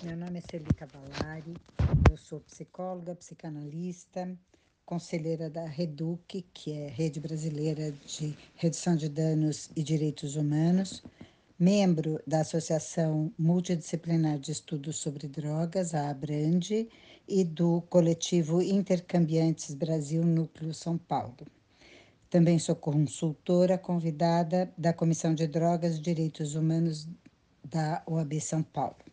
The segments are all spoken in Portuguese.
Meu nome é Celi Cavallari, eu sou psicóloga, psicanalista, conselheira da REDUC, que é Rede Brasileira de Redução de Danos e Direitos Humanos, membro da Associação Multidisciplinar de Estudos sobre Drogas, a ABRANDE, e do coletivo Intercambiantes Brasil Núcleo São Paulo. Também sou consultora convidada da Comissão de Drogas e Direitos Humanos da OAB São Paulo.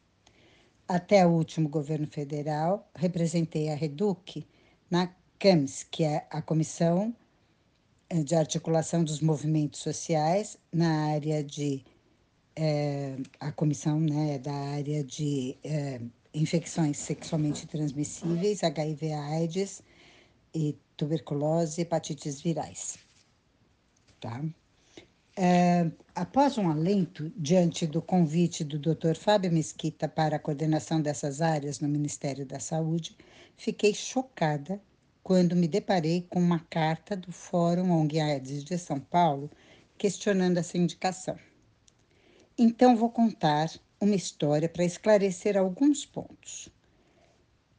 Até o último governo federal, representei a REDUC na CAMS, que é a Comissão eh, de Articulação dos Movimentos Sociais, na área de. É, a comissão né, da área de é, infecções sexualmente transmissíveis, HIV-AIDS e tuberculose e hepatites virais. Tá? É, após um alento diante do convite do Dr. Fábio Mesquita para a coordenação dessas áreas no Ministério da Saúde, fiquei chocada quando me deparei com uma carta do Fórum ONG AIDS de São Paulo questionando essa indicação. Então, vou contar uma história para esclarecer alguns pontos.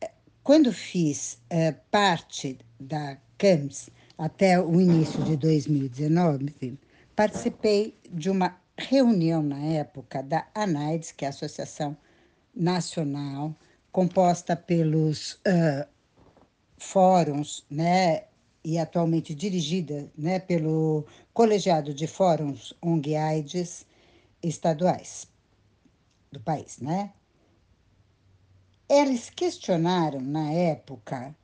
É, quando fiz é, parte da CAMS até o início de 2019, participei de uma reunião na época da ANAIDS, que é a Associação Nacional, composta pelos uh, fóruns, né, e atualmente dirigida né, pelo Colegiado de Fóruns ONG AIDS estaduais do país, né? Eles questionaram na época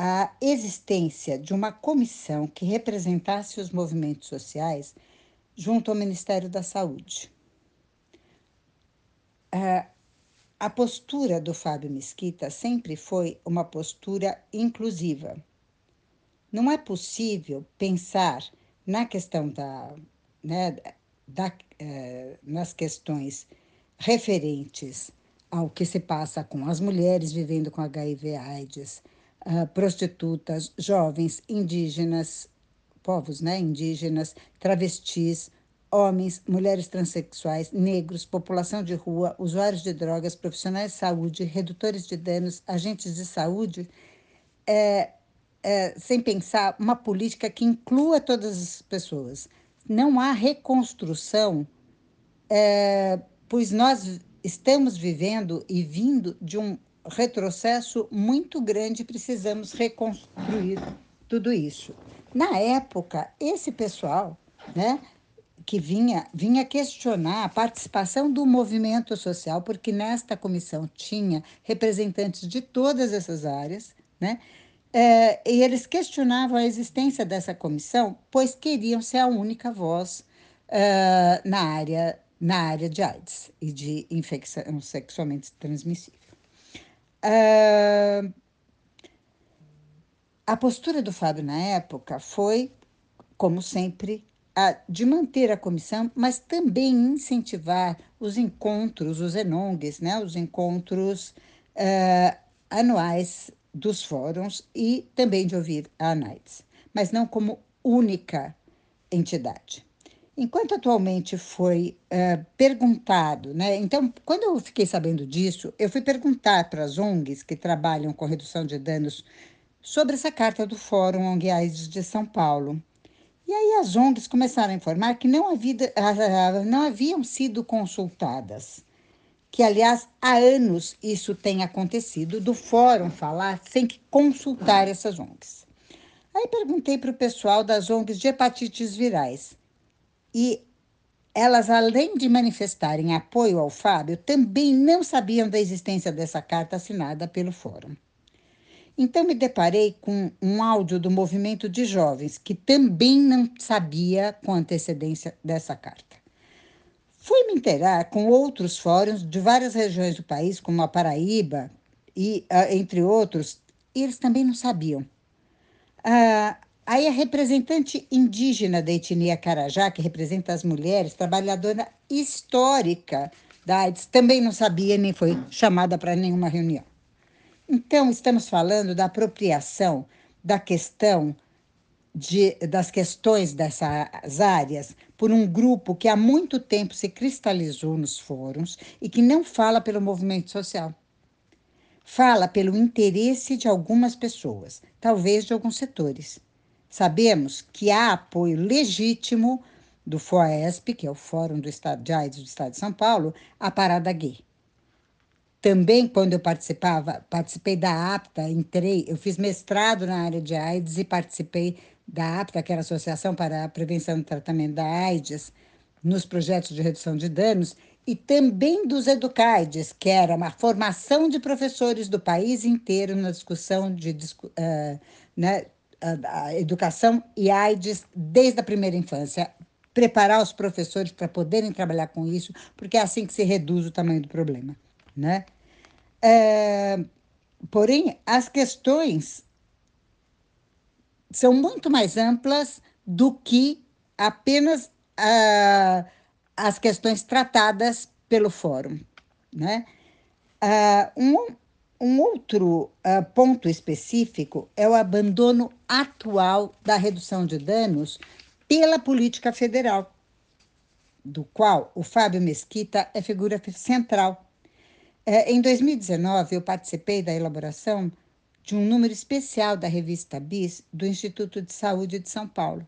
a existência de uma comissão que representasse os movimentos sociais junto ao Ministério da Saúde. a postura do Fábio Mesquita sempre foi uma postura inclusiva. Não é possível pensar na questão da, né, da, eh, nas questões referentes ao que se passa com as mulheres vivendo com HIV/AIDS, uh, prostitutas, jovens, indígenas, povos né, indígenas, travestis, homens, mulheres transexuais, negros, população de rua, usuários de drogas, profissionais de saúde, redutores de danos, agentes de saúde, é, é, sem pensar uma política que inclua todas as pessoas. Não há reconstrução, é, pois nós estamos vivendo e vindo de um retrocesso muito grande, precisamos reconstruir tudo isso. Na época, esse pessoal, né, que vinha, vinha questionar a participação do movimento social, porque nesta comissão tinha representantes de todas essas áreas, né? É, e eles questionavam a existência dessa comissão, pois queriam ser a única voz uh, na, área, na área de AIDS e de infecção sexualmente transmissível. Uh, a postura do Fábio na época foi, como sempre, a de manter a comissão, mas também incentivar os encontros, os enongues, né, os encontros uh, anuais dos fóruns e também de ouvir a ANAIDS, mas não como única entidade. Enquanto atualmente foi uh, perguntado, né? Então, quando eu fiquei sabendo disso, eu fui perguntar para as ONGs que trabalham com redução de danos sobre essa carta do Fórum ONG AIDS de São Paulo. E aí as ONGs começaram a informar que não, havia, não haviam sido consultadas. Que, aliás, há anos isso tem acontecido, do fórum falar sem que consultar essas ONGs. Aí perguntei para o pessoal das ONGs de hepatites virais e elas, além de manifestarem apoio ao Fábio, também não sabiam da existência dessa carta assinada pelo Fórum. Então, me deparei com um áudio do movimento de jovens que também não sabia com antecedência dessa carta. Fui me inteirar com outros fóruns de várias regiões do país, como a Paraíba e uh, entre outros, e eles também não sabiam. Uh, Aí a representante indígena da etnia Carajá, que representa as mulheres, trabalhadora histórica da AIDS, também não sabia nem foi chamada para nenhuma reunião. Então, estamos falando da apropriação da questão de, das questões dessas áreas por um grupo que há muito tempo se cristalizou nos fóruns e que não fala pelo movimento social. Fala pelo interesse de algumas pessoas, talvez de alguns setores. Sabemos que há apoio legítimo do FOESP, que é o Fórum do Estado de AIDS do Estado de São Paulo, à parada gay. Também, quando eu participava, participei da APTA, entrei, eu fiz mestrado na área de AIDS e participei da APTA, que era a Associação para a Prevenção e Tratamento da AIDS, nos projetos de redução de danos, e também dos Educaides, que era uma formação de professores do país inteiro na discussão de uh, né, a, educação e AIDS desde a primeira infância. Preparar os professores para poderem trabalhar com isso, porque é assim que se reduz o tamanho do problema. Né? É, porém, as questões são muito mais amplas do que apenas as questões tratadas pelo fórum. Né? Uh, um, um outro uh, ponto específico é o abandono atual da redução de danos pela política federal, do qual o Fábio Mesquita é figura central. Uh, em 2019, eu participei da elaboração de um número especial da revista BIS do Instituto de Saúde de São Paulo,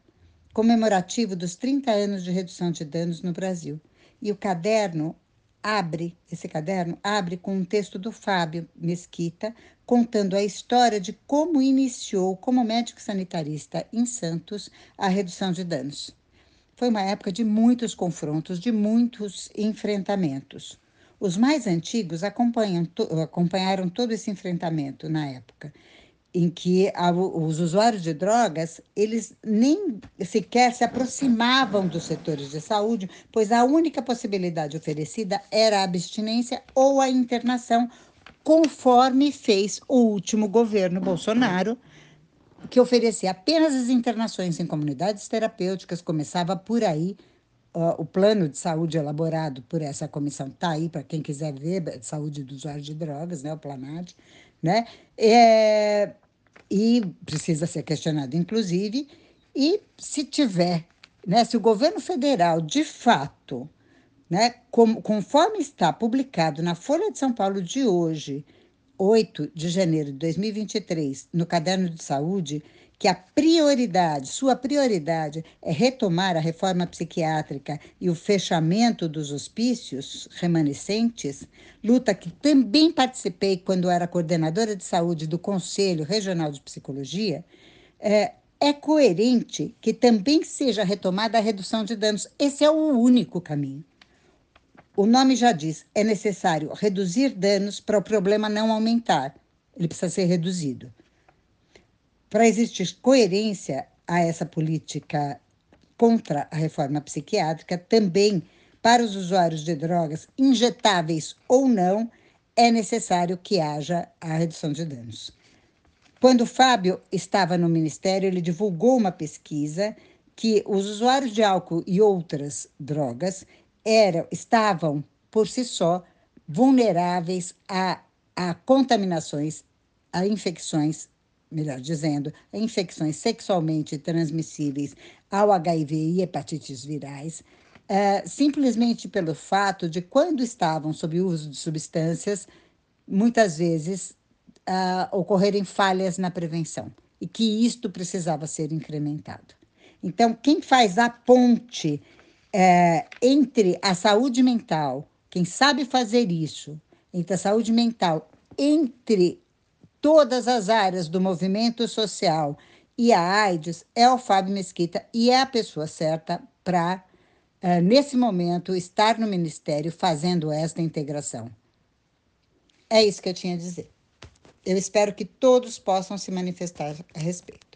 comemorativo dos 30 anos de redução de danos no Brasil. E o caderno abre, esse caderno abre com um texto do Fábio Mesquita, contando a história de como iniciou como médico sanitarista em Santos a redução de danos. Foi uma época de muitos confrontos, de muitos enfrentamentos. Os mais antigos acompanharam todo esse enfrentamento na época em que os usuários de drogas eles nem sequer se aproximavam dos setores de saúde, pois a única possibilidade oferecida era a abstinência ou a internação, conforme fez o último governo Bolsonaro, que oferecia apenas as internações em comunidades terapêuticas, começava por aí. Uh, o plano de saúde elaborado por essa comissão está aí para quem quiser ver, saúde do usuário de drogas, né, o PLANAD, né? É, e precisa ser questionado, inclusive, e se tiver, né, se o governo federal, de fato, né, com, conforme está publicado na Folha de São Paulo de hoje, 8 de janeiro de 2023, no Caderno de Saúde, que a prioridade, sua prioridade é retomar a reforma psiquiátrica e o fechamento dos hospícios remanescentes, luta que também participei quando era coordenadora de saúde do Conselho Regional de Psicologia, é, é coerente que também seja retomada a redução de danos. Esse é o único caminho. O nome já diz, é necessário reduzir danos para o problema não aumentar. Ele precisa ser reduzido. Para existir coerência a essa política contra a reforma psiquiátrica, também para os usuários de drogas, injetáveis ou não, é necessário que haja a redução de danos. Quando Fábio estava no ministério, ele divulgou uma pesquisa que os usuários de álcool e outras drogas eram, estavam, por si só, vulneráveis a, a contaminações, a infecções melhor dizendo, infecções sexualmente transmissíveis ao HIV e hepatites virais, uh, simplesmente pelo fato de, quando estavam sob uso de substâncias, muitas vezes uh, ocorrerem falhas na prevenção e que isto precisava ser incrementado. Então, quem faz a ponte uh, entre a saúde mental, quem sabe fazer isso, entre a saúde mental, entre todas as áreas do movimento social e a AIDS é o Fábio Mesquita e é a pessoa certa para, eh, nesse momento, estar no Ministério fazendo esta integração. É isso que eu tinha a dizer. Eu espero que todos possam se manifestar a respeito.